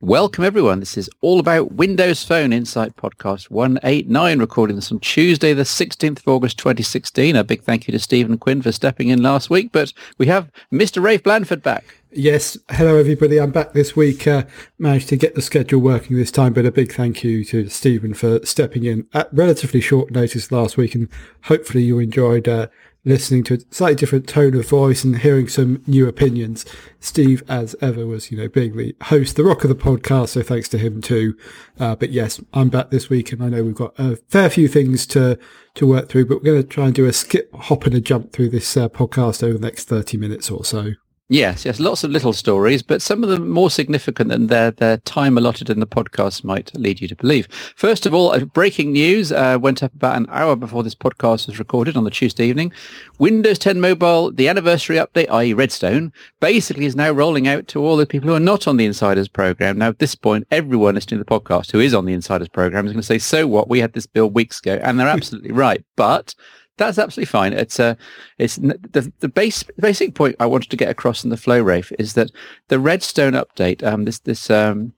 Welcome, everyone. This is all about Windows Phone Insight Podcast 189, recording this on Tuesday, the 16th of August, 2016. A big thank you to Stephen Quinn for stepping in last week, but we have Mr. Rafe Blandford back. Yes, hello everybody. I'm back this week. Uh, managed to get the schedule working this time, but a big thank you to Stephen for stepping in at relatively short notice last week, and hopefully you enjoyed uh, listening to a slightly different tone of voice and hearing some new opinions. Steve, as ever, was, you know, being the host, the rock of the podcast. So thanks to him too. Uh, but yes, I'm back this week and I know we've got a fair few things to, to work through, but we're going to try and do a skip, hop and a jump through this uh, podcast over the next 30 minutes or so. Yes, yes, lots of little stories, but some of them more significant than their, their time allotted in the podcast might lead you to believe. First of all, breaking news uh, went up about an hour before this podcast was recorded on the Tuesday evening. Windows 10 Mobile, the anniversary update, i.e. Redstone, basically is now rolling out to all the people who are not on the Insiders program. Now, at this point, everyone listening to the podcast who is on the Insiders program is going to say, so what? We had this build weeks ago, and they're absolutely right. But that's absolutely fine. It's a, uh, it's the the base basic point I wanted to get across in the flow, Rafe, is that the Redstone update, um, this this um,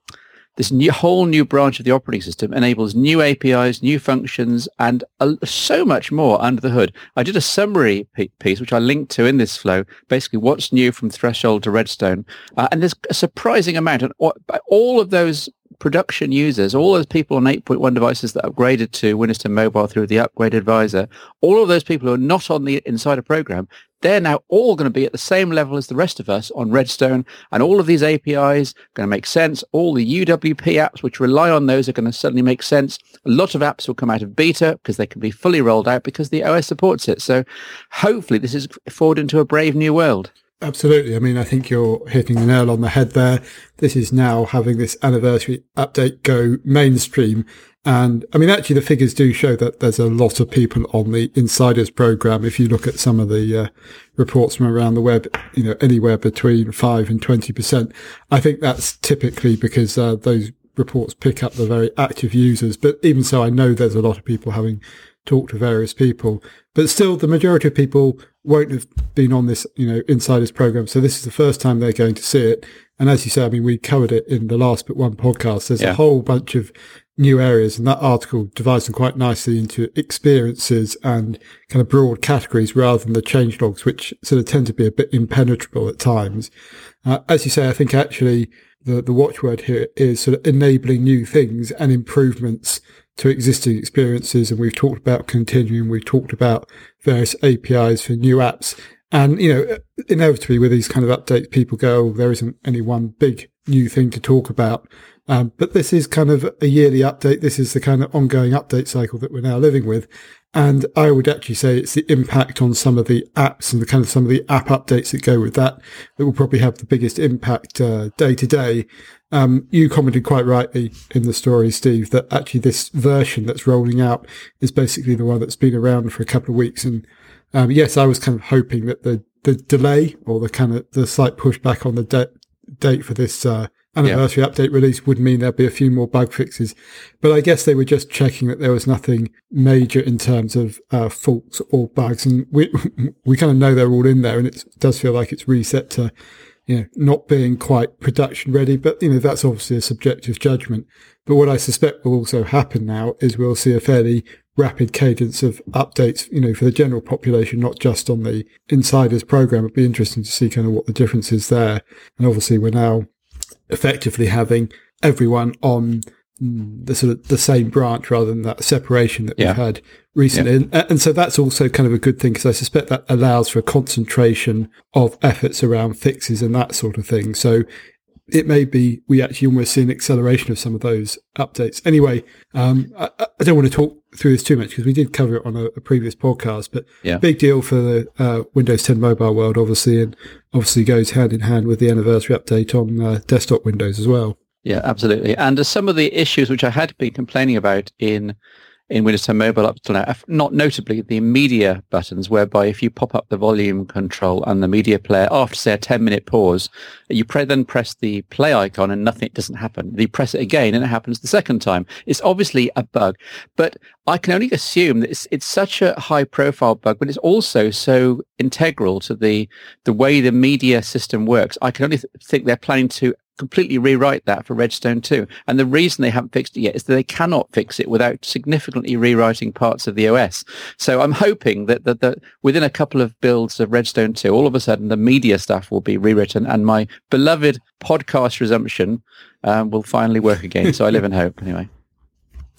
this new whole new branch of the operating system enables new APIs, new functions, and uh, so much more under the hood. I did a summary piece, which I linked to in this flow, basically what's new from Threshold to Redstone, uh, and there's a surprising amount, and all of those production users, all those people on 8.1 devices that upgraded to Windows 10 Mobile through the Upgrade Advisor, all of those people who are not on the Insider program, they're now all going to be at the same level as the rest of us on Redstone, and all of these APIs are going to make sense. All the UWP apps which rely on those are going to suddenly make sense. A lot of apps will come out of beta because they can be fully rolled out because the OS supports it. So hopefully this is forward into a brave new world. Absolutely. I mean, I think you're hitting the nail on the head there. This is now having this anniversary update go mainstream. And I mean, actually, the figures do show that there's a lot of people on the insiders program. If you look at some of the uh, reports from around the web, you know, anywhere between five and 20%. I think that's typically because uh, those reports pick up the very active users. But even so, I know there's a lot of people having talked to various people, but still the majority of people won't have been on this, you know, insiders program. So this is the first time they're going to see it. And as you say, I mean, we covered it in the last but one podcast. There's yeah. a whole bunch of new areas and that article divides them quite nicely into experiences and kind of broad categories rather than the change logs, which sort of tend to be a bit impenetrable at times. Uh, as you say, I think actually the, the watchword here is sort of enabling new things and improvements to existing experiences. And we've talked about Continuum. We've talked about various APIs for new apps. And, you know, inevitably with these kind of updates, people go, oh, there isn't any one big new thing to talk about. Um, but this is kind of a yearly update. This is the kind of ongoing update cycle that we're now living with. And I would actually say it's the impact on some of the apps and the kind of some of the app updates that go with that that will probably have the biggest impact uh, day to day. Um, you commented quite rightly in the story, Steve, that actually this version that's rolling out is basically the one that's been around for a couple of weeks. And um, yes, I was kind of hoping that the the delay or the kind of the slight pushback on the de- date for this uh, anniversary update release would mean there'd be a few more bug fixes. But I guess they were just checking that there was nothing major in terms of uh, faults or bugs. And we, we kind of know they're all in there and it does feel like it's reset to, you know, not being quite production ready. But, you know, that's obviously a subjective judgment. But what I suspect will also happen now is we'll see a fairly rapid cadence of updates, you know, for the general population, not just on the insiders program. It'd be interesting to see kind of what the difference is there. And obviously we're now effectively having everyone on the sort of the same branch rather than that separation that yeah. we've had recently. Yeah. And, and, so that's also kind of a good thing because I suspect that allows for a concentration of efforts around fixes and that sort of thing. So it may be we actually almost see an acceleration of some of those updates. Anyway, um, I, I, don't want to talk through this too much because we did cover it on a, a previous podcast, but yeah. big deal for the uh, Windows 10 mobile world, obviously, and obviously goes hand in hand with the anniversary update on uh, desktop Windows as well. Yeah, absolutely. And uh, some of the issues which I had been complaining about in in Windows 10 Mobile up to now, not notably the media buttons, whereby if you pop up the volume control and the media player after, say, a 10 minute pause, you pre- then press the play icon and nothing doesn't happen. You press it again and it happens the second time. It's obviously a bug, but I can only assume that it's, it's such a high profile bug, but it's also so integral to the, the way the media system works. I can only th- think they're planning to completely rewrite that for Redstone 2. And the reason they haven't fixed it yet is that they cannot fix it without significantly rewriting parts of the OS. So I'm hoping that, that, that within a couple of builds of Redstone 2, all of a sudden the media stuff will be rewritten and my beloved podcast resumption um, will finally work again. So I live in hope anyway.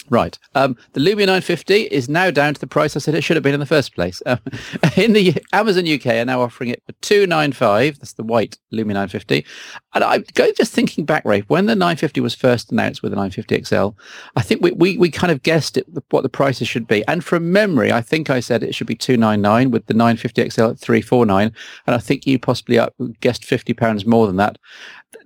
Right. Um, the Lumia 950 is now down to the price I said it should have been in the first place. Um, in the Amazon UK are now offering it for 295. That's the white Lumia 950. And I go just thinking back, Rafe, when the 950 was first announced with the 950 XL, I think we, we, we kind of guessed it, what the prices should be. And from memory, I think I said it should be 299 with the 950 XL at 349. And I think you possibly guessed 50 pounds more than that.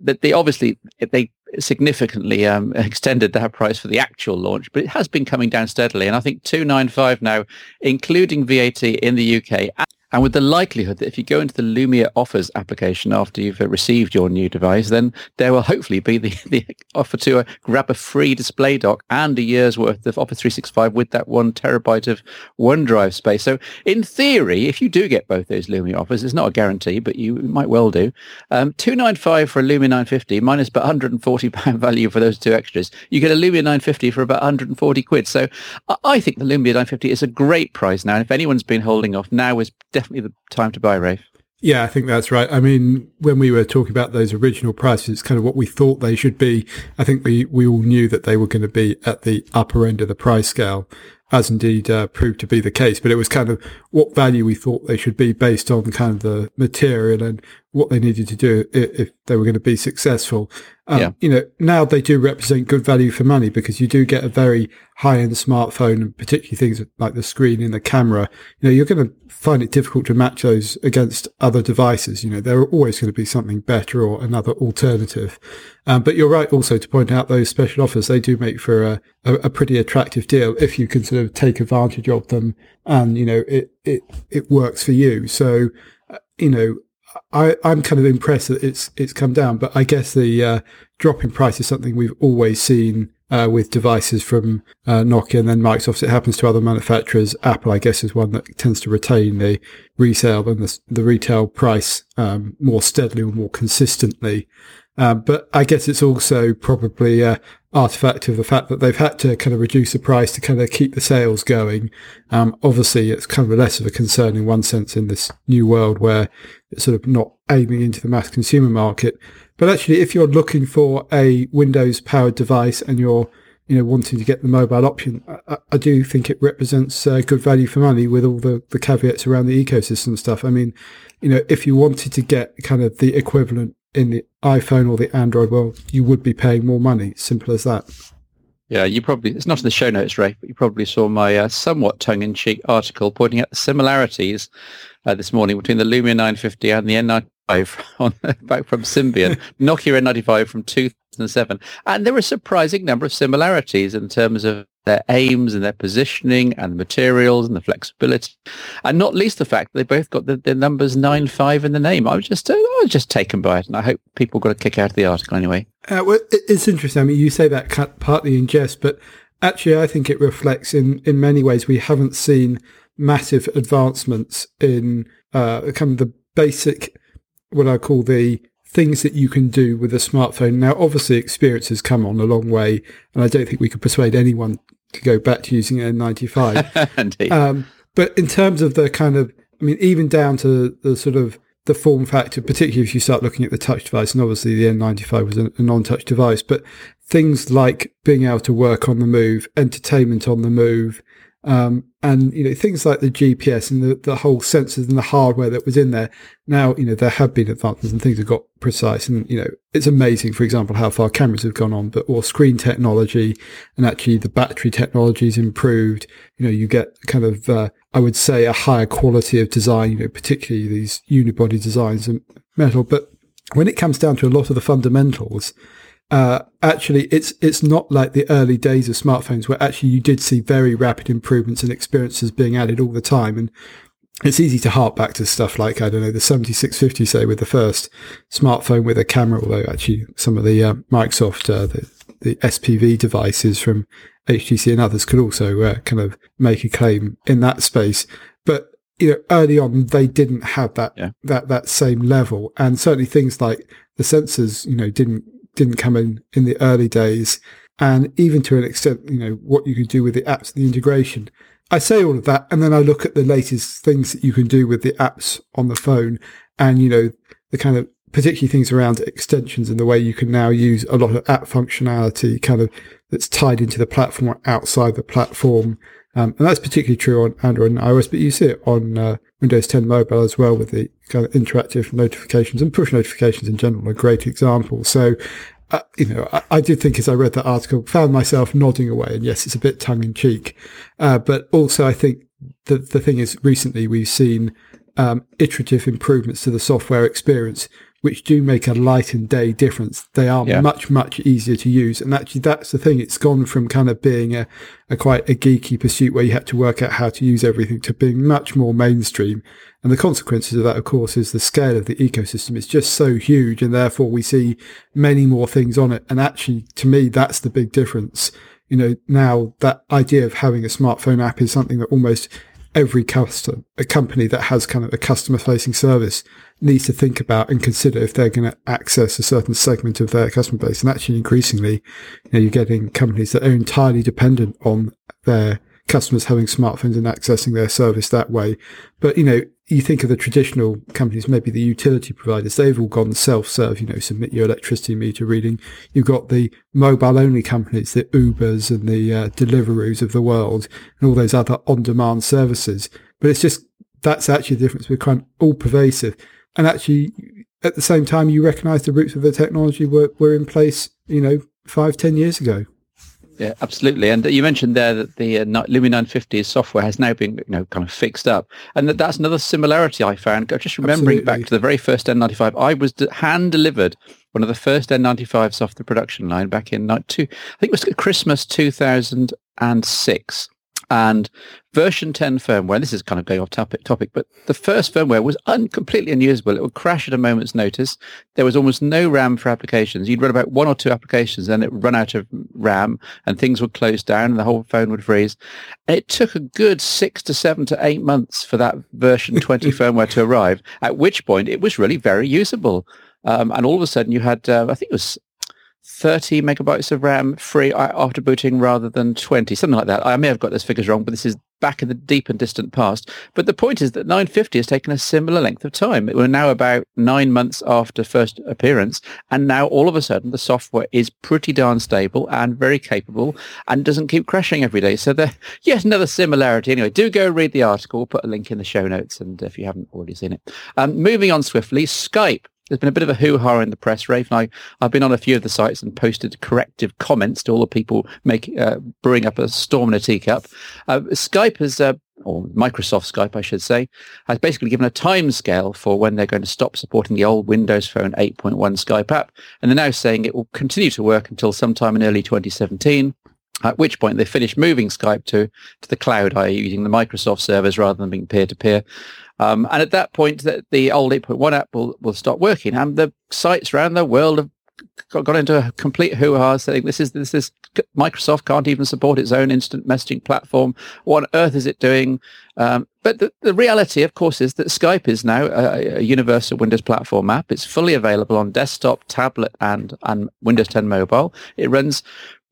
That they obviously they significantly um, extended that price for the actual launch, but it has been coming down steadily. And I think 295 now, including VAT in the UK and with the likelihood that if you go into the Lumia offers application after you've received your new device, then there will hopefully be the, the offer to uh, grab a free display dock and a year's worth of Office 365 with that one terabyte of OneDrive space. So in theory, if you do get both those Lumia offers, it's not a guarantee, but you might well do. Um, 295 for a Lumia 950 minus about 140 pound value for those two extras. You get a Lumia 950 for about 140 quid. So I think the Lumia 950 is a great price now. And if anyone's been holding off, now is definitely the time to buy, Rafe. Yeah, I think that's right. I mean, when we were talking about those original prices, it's kind of what we thought they should be. I think we, we all knew that they were going to be at the upper end of the price scale as indeed uh, proved to be the case. But it was kind of what value we thought they should be based on kind of the material and what they needed to do if, if they were going to be successful. Um, yeah. You know, now they do represent good value for money because you do get a very high end smartphone and particularly things like the screen and the camera. You know, you're going to find it difficult to match those against other devices. You know, there are always going to be something better or another alternative. Um, but you're right also to point out those special offers. They do make for a, a, a pretty attractive deal if you can sort of take advantage of them and, you know, it, it, it works for you. So, uh, you know, I, I'm kind of impressed that it's it's come down, but I guess the uh, drop in price is something we've always seen uh, with devices from uh, Nokia and then Microsoft. It happens to other manufacturers. Apple, I guess, is one that tends to retain the resale and the, the retail price um, more steadily or more consistently. Um, but I guess it's also probably a artifact of the fact that they've had to kind of reduce the price to kind of keep the sales going. Um, obviously, it's kind of less of a concern in one sense in this new world where it's sort of not aiming into the mass consumer market. But actually, if you're looking for a Windows powered device and you're you know, wanting to get the mobile option, I, I do think it represents uh, good value for money with all the, the caveats around the ecosystem stuff. I mean, you know, if you wanted to get kind of the equivalent in the iPhone or the Android world, you would be paying more money. Simple as that. Yeah, you probably, it's not in the show notes, Rafe, but you probably saw my uh, somewhat tongue-in-cheek article pointing out the similarities uh, this morning between the Lumia 950 and the N95 on, back from Symbian, Nokia N95 from 2007. And there are a surprising number of similarities in terms of their aims and their positioning and the materials and the flexibility, and not least the fact that they both got the, the numbers nine five in the name. I was just I was just taken by it, and I hope people got a kick out of the article anyway. Uh, well, it's interesting. I mean, you say that partly in jest, but actually, I think it reflects in in many ways we haven't seen massive advancements in uh, kind of the basic what I call the things that you can do with a smartphone. Now, obviously, experience has come on a long way, and I don't think we could persuade anyone to go back to using an N95. Um, but in terms of the kind of, I mean, even down to the sort of the form factor, particularly if you start looking at the touch device, and obviously the N95 was a, a non-touch device, but things like being able to work on the move, entertainment on the move, um, and you know things like the GPS and the, the whole sensors and the hardware that was in there. Now you know there have been advances and things have got precise, and you know it's amazing. For example, how far cameras have gone on, but or screen technology and actually the battery technology is improved. You know you get kind of uh, I would say a higher quality of design. You know particularly these unibody designs and metal, but when it comes down to a lot of the fundamentals, uh, actually it's it's not like the early days of smartphones where actually you did see very rapid improvements and experiences being added all the time. And it's easy to hark back to stuff like I don't know the 7650 say with the first smartphone with a camera, although actually some of the uh, Microsoft uh, the, the SPV devices from HTC and others could also uh, kind of make a claim in that space. But you know, early on they didn't have that yeah. that that same level, and certainly things like the sensors, you know, didn't didn't come in in the early days, and even to an extent, you know, what you can do with the apps, and the integration. I say all of that, and then I look at the latest things that you can do with the apps on the phone, and you know, the kind of particularly things around extensions and the way you can now use a lot of app functionality, kind of that's tied into the platform or outside the platform. Um, and that's particularly true on Android and iOS, but you see it on uh, Windows 10 mobile as well with the kind of interactive notifications and push notifications in general, a great example. So, uh, you know, I, I, did think as I read that article, found myself nodding away. And yes, it's a bit tongue in cheek. Uh, but also I think the, the thing is recently we've seen um, iterative improvements to the software experience, which do make a light and day difference. They are yeah. much, much easier to use. And actually, that's the thing. It's gone from kind of being a, a quite a geeky pursuit where you had to work out how to use everything to being much more mainstream. And the consequences of that, of course, is the scale of the ecosystem is just so huge. And therefore we see many more things on it. And actually, to me, that's the big difference. You know, now that idea of having a smartphone app is something that almost every customer, a company that has kind of a customer facing service needs to think about and consider if they're going to access a certain segment of their customer base. And actually, increasingly, you know, you're getting companies that are entirely dependent on their customers having smartphones and accessing their service that way. But, you know, you think of the traditional companies, maybe the utility providers, they've all gone self-serve, you know, submit your electricity meter reading. You've got the mobile only companies, the Ubers and the uh, Deliveroos of the world and all those other on-demand services. But it's just, that's actually the difference. We're kind of all pervasive. And actually, at the same time, you recognize the roots of the technology were, were in place, you know, five, ten years ago. Yeah, absolutely. And you mentioned there that the uh, Lumia 950 software has now been, you know, kind of fixed up, and that that's another similarity I found. Just remembering absolutely. back to the very first N95, I was hand delivered one of the first N95s off the production line back in two, I think it was Christmas 2006 and version 10 firmware, this is kind of going off topic, topic but the first firmware was un- completely unusable. It would crash at a moment's notice. There was almost no RAM for applications. You'd run about one or two applications, then it would run out of RAM and things would close down and the whole phone would freeze. it took a good six to seven to eight months for that version 20 firmware to arrive, at which point it was really very usable. Um, and all of a sudden you had, uh, I think it was 30 megabytes of RAM free after booting rather than 20, something like that. I may have got those figures wrong, but this is back in the deep and distant past. But the point is that 950 has taken a similar length of time. We're now about nine months after first appearance, and now all of a sudden the software is pretty darn stable and very capable and doesn't keep crashing every day. So there, yet another similarity. Anyway, do go read the article. We'll put a link in the show notes, and if you haven't already seen it. Um, moving on swiftly, Skype there's been a bit of a hoo-ha in the press, Rafe, and I, I've been on a few of the sites and posted corrective comments to all the people make, uh, brewing up a storm in a teacup. Uh, Skype has, uh, or Microsoft Skype, I should say, has basically given a timescale for when they're going to stop supporting the old Windows Phone 8.1 Skype app. And they're now saying it will continue to work until sometime in early 2017 at which point they finish moving Skype to, to the cloud, i.e. using the Microsoft servers rather than being peer-to-peer. Um, and at that point, the, the old 8.1 app will, will stop working. And the sites around the world have got into a complete hoo-ha saying this is this is Microsoft can't even support its own instant messaging platform. What on earth is it doing? Um, but the, the reality, of course, is that Skype is now a, a, universal Windows platform app. It's fully available on desktop, tablet, and and Windows 10 mobile. It runs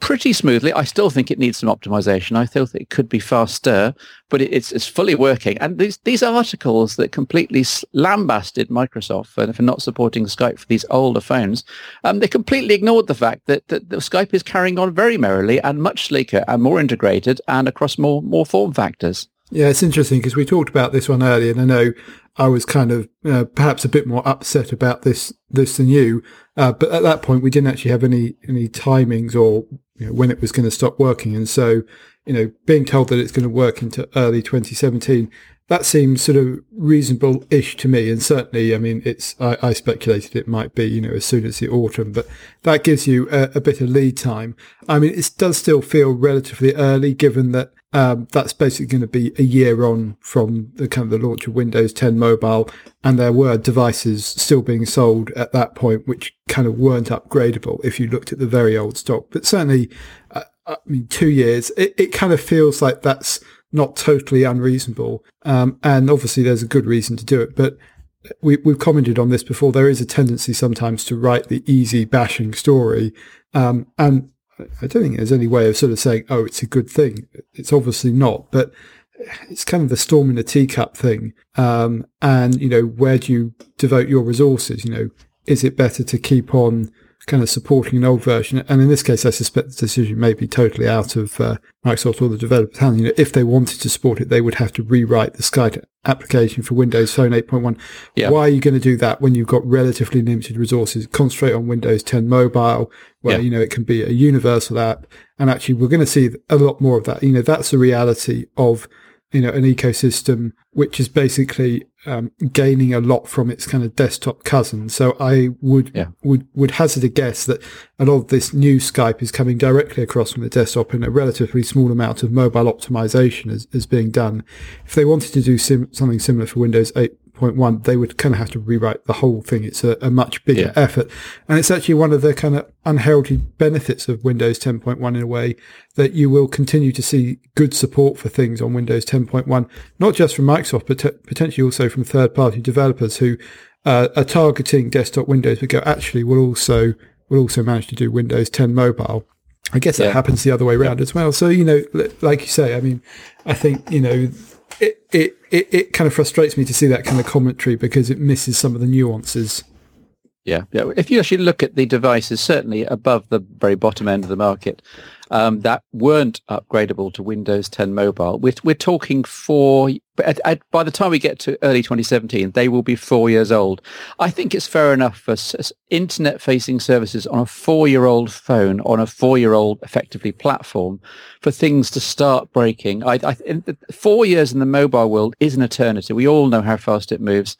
pretty smoothly. I still think it needs some optimization. I still think it could be faster, but it, it's it's fully working. And these these articles that completely lambasted Microsoft for, for not supporting Skype for these older phones, um, they completely ignored the fact that, that, that Skype is carrying on very merrily and much sleeker and more integrated and across more more form factors. Yeah, it's interesting because we talked about this one earlier, and I know I was kind of uh, perhaps a bit more upset about this this than you. Uh, but at that point, we didn't actually have any any timings or you know, when it was going to stop working, and so you know, being told that it's going to work into early 2017, that seems sort of reasonable-ish to me. And certainly, I mean, it's I, I speculated it might be, you know, as soon as the autumn, but that gives you a, a bit of lead time. I mean, it does still feel relatively early, given that um, that's basically going to be a year on from the kind of the launch of Windows 10 Mobile, and there were devices still being sold at that point which kind of weren't upgradable if you looked at the very old stock. But certainly, uh, I mean, two years, it, it kind of feels like that's not totally unreasonable. Um, and obviously, there's a good reason to do it, but we, we've commented on this before. There is a tendency sometimes to write the easy bashing story, um, and I don't think there's any way of sort of saying, oh, it's a good thing. It's obviously not, but it's kind of the storm in a teacup thing. Um, and, you know, where do you devote your resources? You know, is it better to keep on kind of supporting an old version. And in this case, I suspect the decision may be totally out of uh, Microsoft or the developer's hand. You know, if they wanted to support it, they would have to rewrite the Skype application for Windows Phone 8.1. Yeah. Why are you going to do that when you've got relatively limited resources? Concentrate on Windows 10 Mobile, where, yeah. you know, it can be a universal app. And actually, we're going to see a lot more of that. You know, that's the reality of you know, an ecosystem which is basically um, gaining a lot from its kind of desktop cousin. So I would yeah. would would hazard a guess that a lot of this new Skype is coming directly across from the desktop, and a relatively small amount of mobile optimization is, is being done. If they wanted to do sim- something similar for Windows 8 1.1, they would kind of have to rewrite the whole thing. It's a, a much bigger yeah. effort. And it's actually one of the kind of unheralded benefits of Windows 10.1 in a way that you will continue to see good support for things on Windows 10.1, not just from Microsoft, but t- potentially also from third party developers who uh, are targeting desktop Windows, but go, actually, we'll also, we'll also manage to do Windows 10 mobile. I guess yeah. that happens the other way around yeah. as well. So, you know, like you say, I mean, I think, you know, it, it, it, it kind of frustrates me to see that kind of commentary because it misses some of the nuances. Yeah, yeah. If you actually look at the devices, certainly above the very bottom end of the market, um, that weren't upgradable to Windows 10 Mobile. We're, we're talking four, at, at, by the time we get to early 2017, they will be four years old. I think it's fair enough for s- internet-facing services on a four-year-old phone, on a four-year-old, effectively, platform, for things to start breaking. I, I, four years in the mobile world is an eternity. We all know how fast it moves.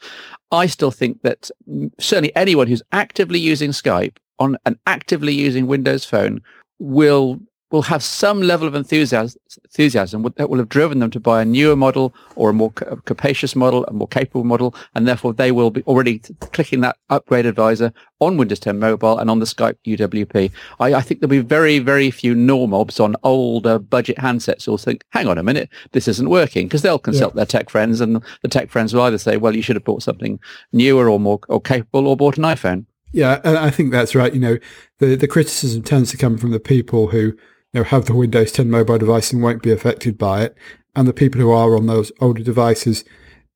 I still think that certainly anyone who's actively using Skype on an actively using Windows phone will will have some level of enthusiasm, enthusiasm that will have driven them to buy a newer model or a more capacious model, a more capable model, and therefore they will be already clicking that upgrade advisor on Windows 10 Mobile and on the Skype UWP. I, I think there'll be very, very few normobs on older budget handsets who'll think, hang on a minute, this isn't working, because they'll consult yeah. their tech friends, and the tech friends will either say, well, you should have bought something newer or more or capable or bought an iPhone. Yeah, I think that's right. You know, the, the criticism tends to come from the people who you know, have the Windows 10 mobile device and won't be affected by it. And the people who are on those older devices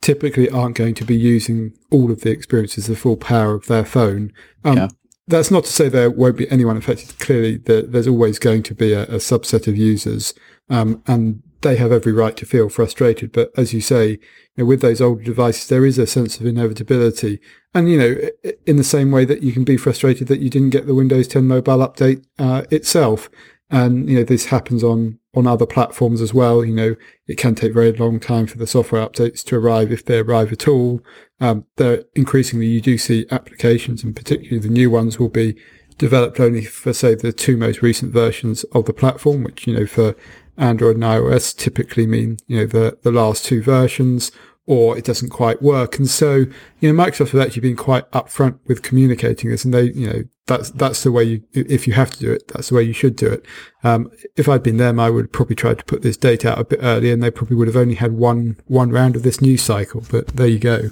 typically aren't going to be using all of the experiences, the full power of their phone. Um, yeah. That's not to say there won't be anyone affected. Clearly, there's always going to be a, a subset of users, um, and they have every right to feel frustrated. But as you say, you know, with those older devices, there is a sense of inevitability. And, you know, in the same way that you can be frustrated that you didn't get the Windows 10 mobile update uh, itself, and, you know, this happens on, on other platforms as well. You know, it can take very long time for the software updates to arrive if they arrive at all. Um, there, increasingly, you do see applications and particularly the new ones will be developed only for, say, the two most recent versions of the platform, which, you know, for Android and iOS typically mean, you know, the, the last two versions or it doesn't quite work. And so, you know, Microsoft have actually been quite upfront with communicating this and they, you know, that's, that's the way you, if you have to do it, that's the way you should do it. Um, if I'd been them, I would probably try to put this date out a bit earlier and they probably would have only had one, one round of this news cycle, but there you go.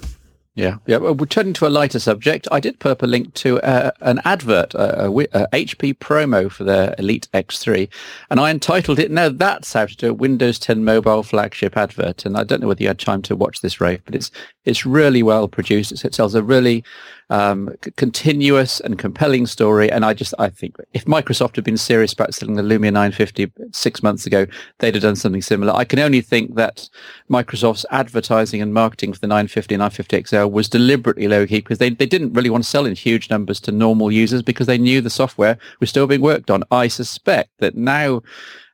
Yeah, yeah. Well, turning to a lighter subject, I did put up a link to uh, an advert, a, a, a, HP promo for their Elite X3, and I entitled it, "Now that's how to do a Windows 10 mobile flagship advert." And I don't know whether you had time to watch this, Rafe, but it's it's really well produced. It tells a really um, c- continuous and compelling story. And I just, I think if Microsoft had been serious about selling the Lumia 950 six months ago, they'd have done something similar. I can only think that Microsoft's advertising and marketing for the 950 and 950 XL was deliberately low key because they, they didn't really want to sell in huge numbers to normal users because they knew the software was still being worked on. I suspect that now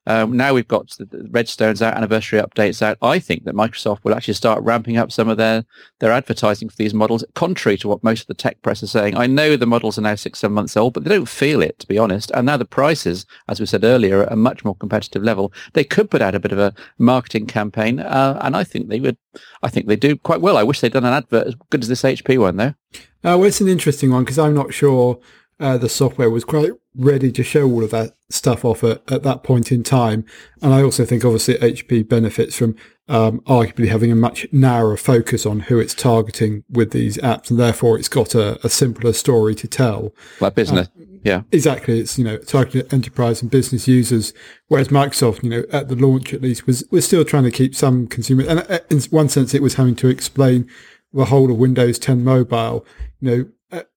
Um, now we've got the Redstones out, anniversary updates out. I think that Microsoft will actually start ramping up some of their, their advertising for these models, contrary to what most of the tech press are saying. I know the models are now six, seven months old, but they don't feel it, to be honest. And now the prices, as we said earlier, are at a much more competitive level. They could put out a bit of a marketing campaign, uh, and I think they would. I think they do quite well. I wish they'd done an advert as good as this HP one, though. Uh, well, it's an interesting one because I'm not sure uh, the software was quite ready to show all of that stuff off at, at that point in time. And I also think obviously HP benefits from um, arguably having a much narrower focus on who it's targeting with these apps, and therefore it's got a, a simpler story to tell. Like business, uh, yeah, exactly. It's you know targeted enterprise and business users, whereas Microsoft, you know, at the launch at least was was still trying to keep some consumers, and uh, in one sense, it was having to explain the whole of Windows 10 mobile. You know,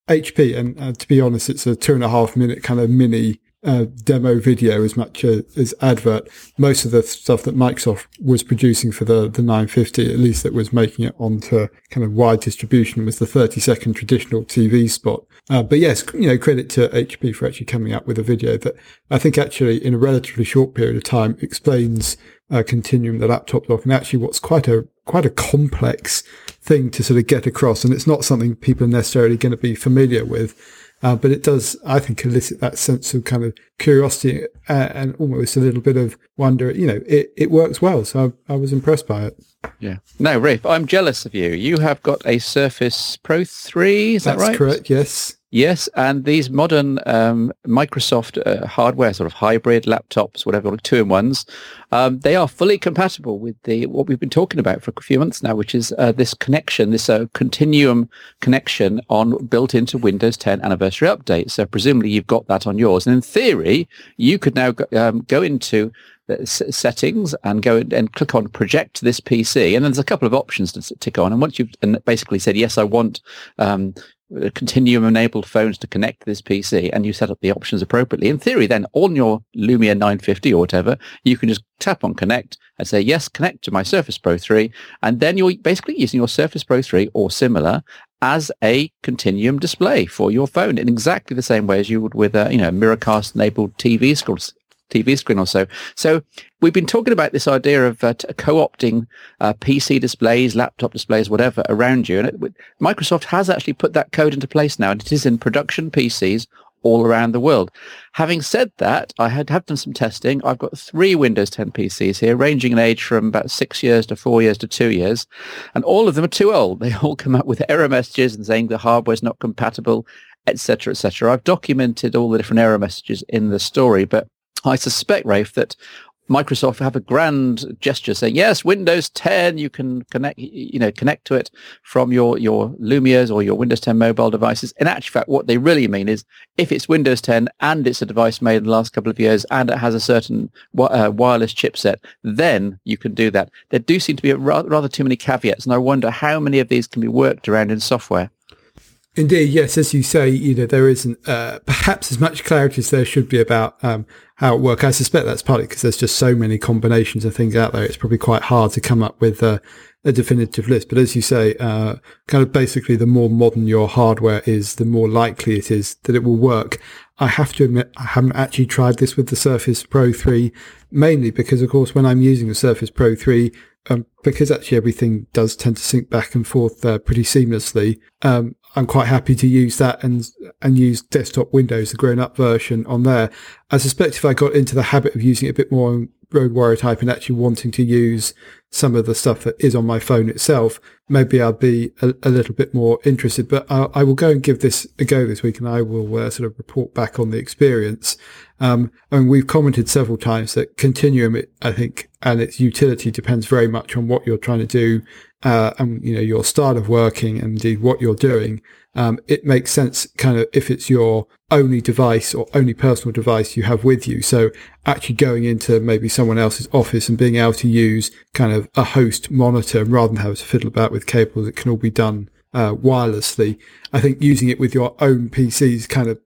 HP, and uh, to be honest, it's a two and a half minute kind of mini uh, demo video as much as, as, advert. Most of the stuff that Microsoft was producing for the, the 950, at least that was making it onto kind of wide distribution, was the 30 second traditional TV spot. Uh, but yes, you know, credit to HP for actually coming up with a video that I think actually in a relatively short period of time explains uh, Continuum, the laptop dock, and actually what's quite a quite a complex thing to sort of get across, and it's not something people are necessarily going to be familiar with. Uh, but it does, I think, elicit that sense of kind of curiosity uh, and almost a little bit of wonder. You know, it, it works well, so I, I was impressed by it. Yeah. Now, Rafe, I'm jealous of you. You have got a Surface Pro 3, is That's that right? That's correct, yes. Yes, and these modern um, Microsoft uh, hardware, sort of hybrid laptops, whatever, two-in-ones, um, they are fully compatible with the what we've been talking about for a few months now, which is uh, this connection, this uh, continuum connection on built into Windows 10 Anniversary Update. So presumably you've got that on yours, and in theory, you could now go, um, go into settings and go and click on project this PC. And then there's a couple of options to tick on. And once you've basically said, yes, I want um, continuum enabled phones to connect to this PC and you set up the options appropriately. In theory, then on your Lumia 950 or whatever, you can just tap on connect and say, yes, connect to my Surface Pro 3. And then you're basically using your Surface Pro 3 or similar as a continuum display for your phone in exactly the same way as you would with a, you know, Miracast enabled TV TV screen or so. So we've been talking about this idea of uh, t- co-opting uh, PC displays, laptop displays, whatever around you. And it, Microsoft has actually put that code into place now, and it is in production PCs all around the world. Having said that, I had have done some testing. I've got three Windows 10 PCs here, ranging in age from about six years to four years to two years, and all of them are too old. They all come up with error messages and saying the hardware is not compatible, etc., etc. I've documented all the different error messages in the story, but I suspect, Rafe, that Microsoft have a grand gesture saying, yes, Windows 10, you can connect, you know, connect to it from your, your Lumias or your Windows 10 mobile devices. In actual fact, what they really mean is if it's Windows 10 and it's a device made in the last couple of years and it has a certain uh, wireless chipset, then you can do that. There do seem to be rather, rather too many caveats. And I wonder how many of these can be worked around in software. Indeed, yes. As you say, you know, there isn't uh, perhaps as much clarity as there should be about um, how it works. I suspect that's partly because there's just so many combinations of things out there. It's probably quite hard to come up with a definitive list. But as you say, uh, kind of basically the more modern your hardware is, the more likely it is that it will work. I have to admit, I haven't actually tried this with the Surface Pro 3, mainly because, of course, when I'm using the Surface Pro 3, um, because actually everything does tend to sync back and forth uh, pretty seamlessly, um, I'm quite happy to use that and and use desktop Windows, the grown up version on there. I suspect if I got into the habit of using it a bit more on Road Warrior type and actually wanting to use some of the stuff that is on my phone itself, maybe I'll be a, a little bit more interested. But I, I, will go and give this a go this week, and I will uh, sort of report back on the experience. Um, mean, we've commented several times that Continuum, I think, and its utility depends very much on what you're trying to do, uh, and you know your style of working, and indeed what you're doing um, it makes sense kind of if it's your only device or only personal device you have with you. So actually going into maybe someone else's office and being able to use kind of a host monitor rather than have to fiddle about with cables, it can all be done uh, wirelessly. I think using it with your own PCs kind of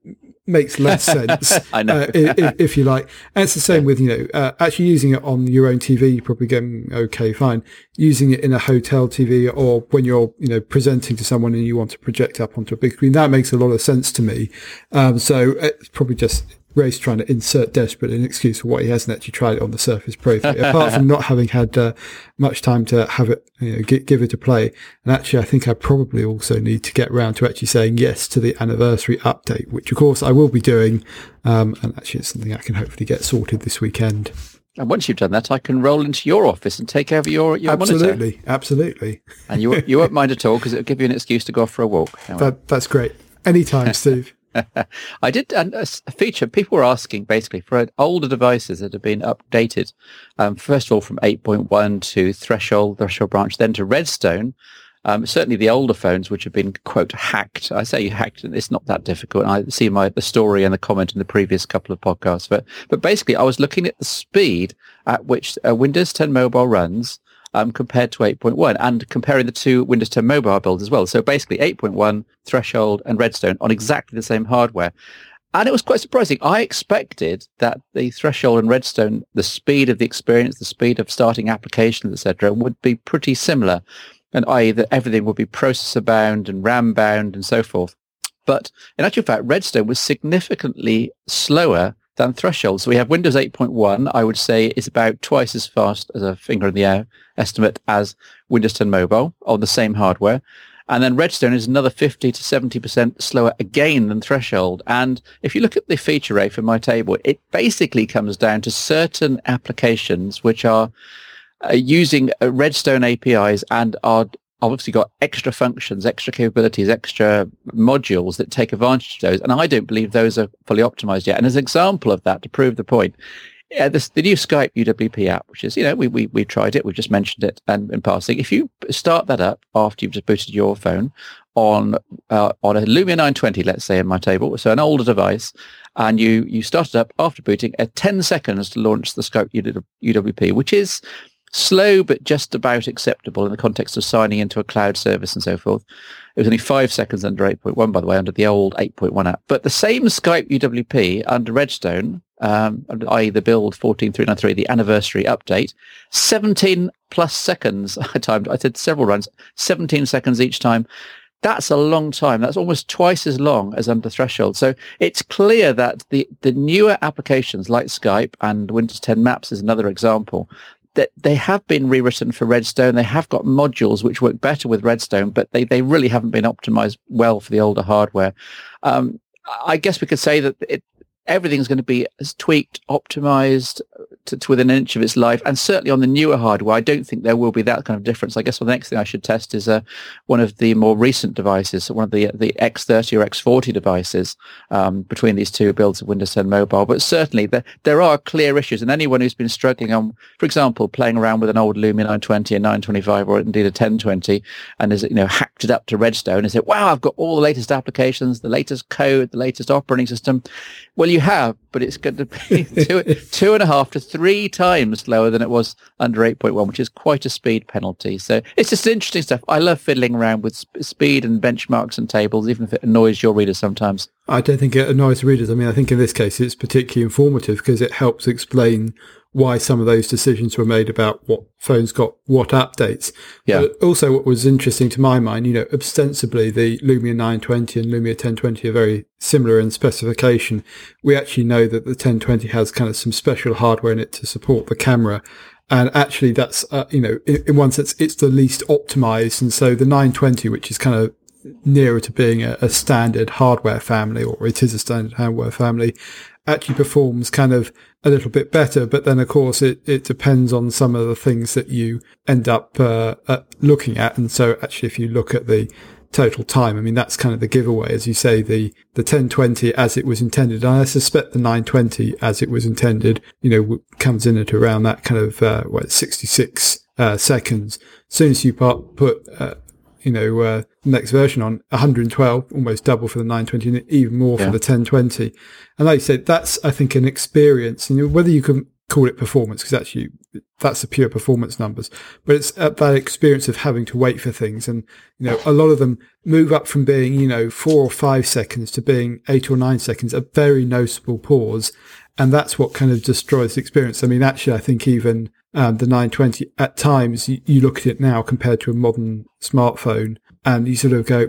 makes less sense. I know. uh, if, if, you like. And it's the same with, you know, uh, actually using it on your own TV, you're probably going, okay, fine. Using it in a hotel TV or when you're, you know, presenting to someone and you want to project up onto a big screen, that makes a lot of sense to me. Um, so it's probably just Rafe's trying to insert desperately an excuse for what he hasn't actually tried it on the Surface Pro apart from not having had uh, much time to have it, you know, give, give it a play. And actually, I think I probably also need to get round to actually saying yes to the anniversary update, which of course I will be doing. Um, and actually, it's something I can hopefully get sorted this weekend. And once you've done that, I can roll into your office and take over your, your absolutely, monitor. Absolutely, And you, you won't mind at all because it'll give you an excuse to go off for a walk. That, that's great. Anytime, Steve. I did a, feature. People were asking basically for older devices that have been updated. Um, first of all, from 8.1 to threshold, threshold branch, then to Redstone. Um, certainly the older phones, which have been quote hacked. I say hacked, and it's not that difficult. I see my the story and the comment in the previous couple of podcasts. But but basically, I was looking at the speed at which uh, Windows 10 Mobile runs um, compared to 8.1 and comparing the two Windows 10 mobile builds as well. So basically 8.1, Threshold and Redstone on exactly the same hardware. And it was quite surprising. I expected that the Threshold and Redstone, the speed of the experience, the speed of starting applications, etc., would be pretty similar. And i.e. that everything would be processor bound and RAM bound and so forth. But in actual fact, Redstone was significantly slower than Threshold. So we have Windows 8.1, I would say is about twice as fast as a finger in the air estimate as Windows 10 Mobile on the same hardware. And then Redstone is another 50 to 70% slower again than Threshold. And if you look at the feature rate for my table, it basically comes down to certain applications which are uh, using uh, Redstone APIs and are obviously got extra functions, extra capabilities, extra modules that take advantage of those. And I don't believe those are fully optimized yet. And as an example of that, to prove the point, yeah, this, the new Skype UWP app, which is, you know, we, we, we tried it. we've just mentioned it and in passing. If you start that up after you've just booted your phone on, uh, on a Lumia 920, let's say in my table, so an older device, and you, you start it up after booting at 10 seconds to launch the Skype UWP, which is slow but just about acceptable in the context of signing into a cloud service and so forth. It was only five seconds under 8.1, by the way, under the old 8.1 app. But the same Skype UWP under Redstone, um, i.e. the build 14393, the anniversary update, 17 plus seconds. I timed, I did several runs, 17 seconds each time. That's a long time. That's almost twice as long as under threshold. So it's clear that the, the newer applications like Skype and Windows 10 Maps is another example that they have been rewritten for Redstone. They have got modules which work better with Redstone, but they, they really haven't been optimized well for the older hardware. Um, I guess we could say that it, everything's going to be as tweaked, optimized to, to, within an inch of its life. And certainly on the newer hardware, I don't think there will be that kind of difference. I guess the next thing I should test is uh, one of the more recent devices, so one of the the X30 or X40 devices between um, these two builds of Windows 10 Mobile. But certainly there, there are clear issues. And anyone who's been struggling on, for example, playing around with an old Lumia 920 and 925 or indeed a 1020 and has, you know, hacked it up to Redstone and said, wow, I've got all the latest applications, the latest code, the latest operating system. Well, you have, but it's going to be two, two and a half to three times lower than it was under 8.1, which is quite a speed penalty. So it's just interesting stuff. I love fiddling around with sp- speed and benchmarks and tables, even if it annoys your readers sometimes. I don't think it annoys readers. I mean, I think in this case it's particularly informative because it helps explain why some of those decisions were made about what phones got what updates. Yeah. But also what was interesting to my mind, you know, ostensibly the Lumia 920 and Lumia 1020 are very similar in specification. We actually know that the 1020 has kind of some special hardware in it to support the camera. And actually that's, uh, you know, in, in one sense, it's the least optimized. And so the 920, which is kind of nearer to being a, a, standard hardware family, or it is a standard hardware family, actually performs kind of a little bit better. But then, of course, it, it depends on some of the things that you end up uh, uh, looking at. And so, actually, if you look at the total time, I mean, that's kind of the giveaway, as you say, the the 1020 as it was intended. And I suspect the 920 as it was intended, you know, comes in at around that kind of uh, what 66 uh, seconds. As soon as you put uh, you know, uh, next version on 112, almost double for the 920 and even more yeah. for the 1020. And like you said, that's, I think, an experience. You know, whether you can call it performance, because actually that's the pure performance numbers, but it's that experience of having to wait for things. And, you know, a lot of them move up from being, you know, four or five seconds to being eight or nine seconds, a very noticeable pause. And that's what kind of destroys the experience. I mean, actually, I think even um, the 920 at times you, you, look at it now compared to a modern smartphone and you sort of go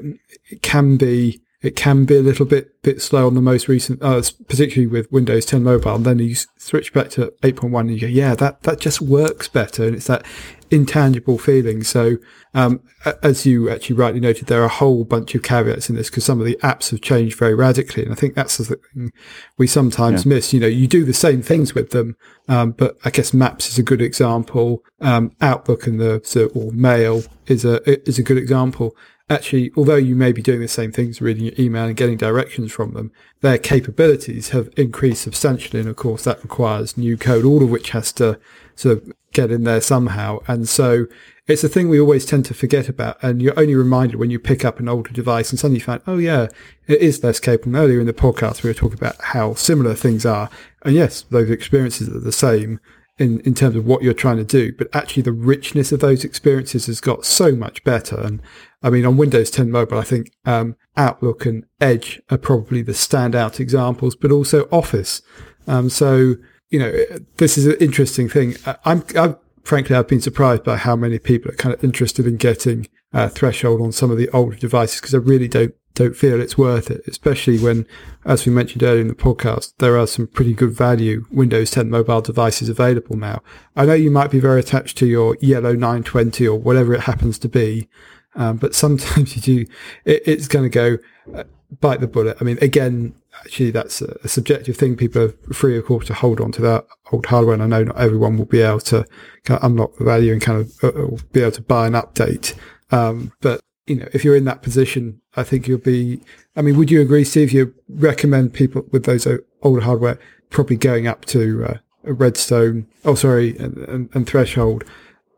it can be it can be a little bit bit slow on the most recent, uh, particularly with Windows 10 Mobile. And then you switch back to 8.1 and you go, yeah, that, that just works better. And it's that intangible feeling. So, um, as you actually rightly noted, there are a whole bunch of caveats in this because some of the apps have changed very radically. And I think that's the thing we sometimes yeah. miss. You know, you do the same things with them. Um, but I guess Maps is a good example. Um, Outlook and the, so, or Mail is a, is a good example actually, although you may be doing the same things, reading your email and getting directions from them, their capabilities have increased substantially. And of course, that requires new code, all of which has to sort of get in there somehow. And so it's a thing we always tend to forget about. And you're only reminded when you pick up an older device and suddenly you find, oh yeah, it is less capable. And earlier in the podcast, we were talking about how similar things are. And yes, those experiences are the same in, in terms of what you're trying to do, but actually the richness of those experiences has got so much better. And I mean, on Windows 10 Mobile, I think um, Outlook and Edge are probably the standout examples, but also Office. Um, so, you know, this is an interesting thing. I'm, I'm frankly, I've been surprised by how many people are kind of interested in getting uh, threshold on some of the older devices because I really don't don't feel it's worth it, especially when, as we mentioned earlier in the podcast, there are some pretty good value Windows 10 mobile devices available now. I know you might be very attached to your yellow 920 or whatever it happens to be, um, but sometimes you do, it, it's going to go uh, bite the bullet. I mean, again, actually, that's a, a, subjective thing. People are free, of course, to hold on to that old hardware. And I know not everyone will be able to kind of unlock the value and kind of uh, be able to buy an update. Um, but you know, if you're in that position, I think you'll be. I mean, would you agree, Steve? You recommend people with those old hardware probably going up to uh, Redstone. Oh, sorry, and, and, and, Threshold.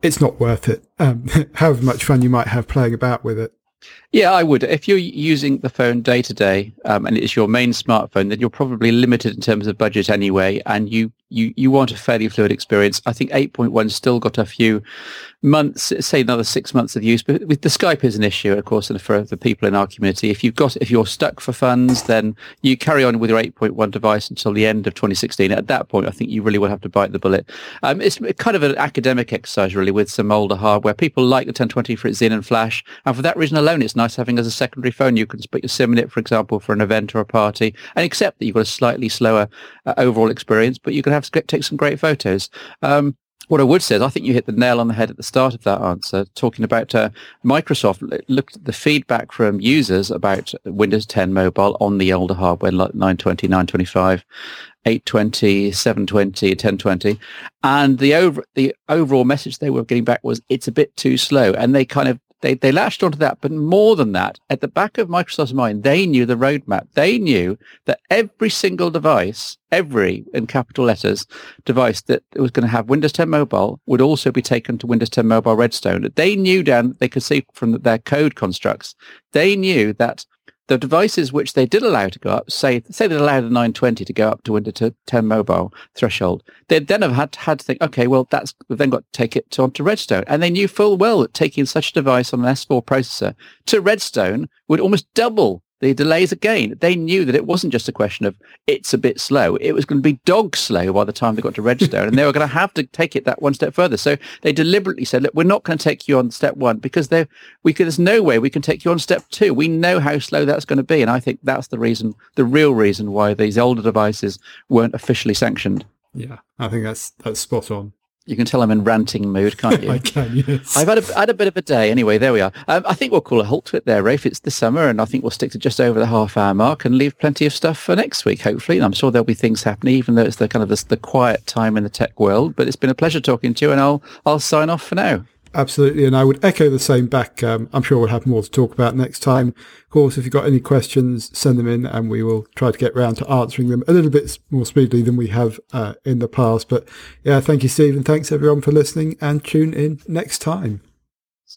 It's not worth it. Um, however much fun you might have playing about with it. Yeah, I would. If you're using the phone day to day and it's your main smartphone, then you're probably limited in terms of budget anyway, and you you you want a fairly fluid experience. I think 8.1 still got a few months, say another six months of use. But with the Skype is an issue, of course, and for the people in our community, if you've got if you're stuck for funds, then you carry on with your 8.1 device until the end of 2016. At that point, I think you really will have to bite the bullet. Um, it's kind of an academic exercise, really, with some older hardware. People like the 1020 for its Xenon and Flash, and for that reason alone, it's having as a secondary phone. You can put your SIM in it, for example, for an event or a party, and accept that you've got a slightly slower uh, overall experience, but you can have take some great photos. Um, what I would say is I think you hit the nail on the head at the start of that answer, talking about uh, Microsoft looked at the feedback from users about Windows 10 mobile on the older hardware, like 920, 925, 820, 720, 1020. And the over the overall message they were getting back was it's a bit too slow. And they kind of they, they latched onto that, but more than that, at the back of Microsoft's mind, they knew the roadmap. They knew that every single device, every, in capital letters, device that was going to have Windows 10 Mobile would also be taken to Windows 10 Mobile Redstone. They knew down, they could see from their code constructs, they knew that the devices which they did allow to go up, say say they allowed a 920 to go up to Windows 10 mobile threshold, they'd then have had, had to think, okay, well, that's we've then got to take it to, onto Redstone. And they knew full well that taking such a device on an S4 processor to Redstone would almost double the delays again. They knew that it wasn't just a question of it's a bit slow. It was going to be dog slow by the time they got to Redstone, and they were going to have to take it that one step further. So they deliberately said, "Look, we're not going to take you on step one because there, we there's no way we can take you on step two. We know how slow that's going to be." And I think that's the reason, the real reason why these older devices weren't officially sanctioned. Yeah, I think that's that's spot on. You can tell I'm in ranting mood, can't you? I can, yes. I've had a, had a bit of a day. Anyway, there we are. Um, I think we'll call a halt to it there, Rafe. It's the summer, and I think we'll stick to just over the half hour mark and leave plenty of stuff for next week, hopefully. And I'm sure there'll be things happening, even though it's the kind of the, the quiet time in the tech world. But it's been a pleasure talking to you, and I'll I'll sign off for now. Absolutely. And I would echo the same back. Um, I'm sure we'll have more to talk about next time. Of course, if you've got any questions, send them in and we will try to get round to answering them a little bit more speedily than we have uh, in the past. But yeah, thank you, Steve. And thanks everyone for listening and tune in next time.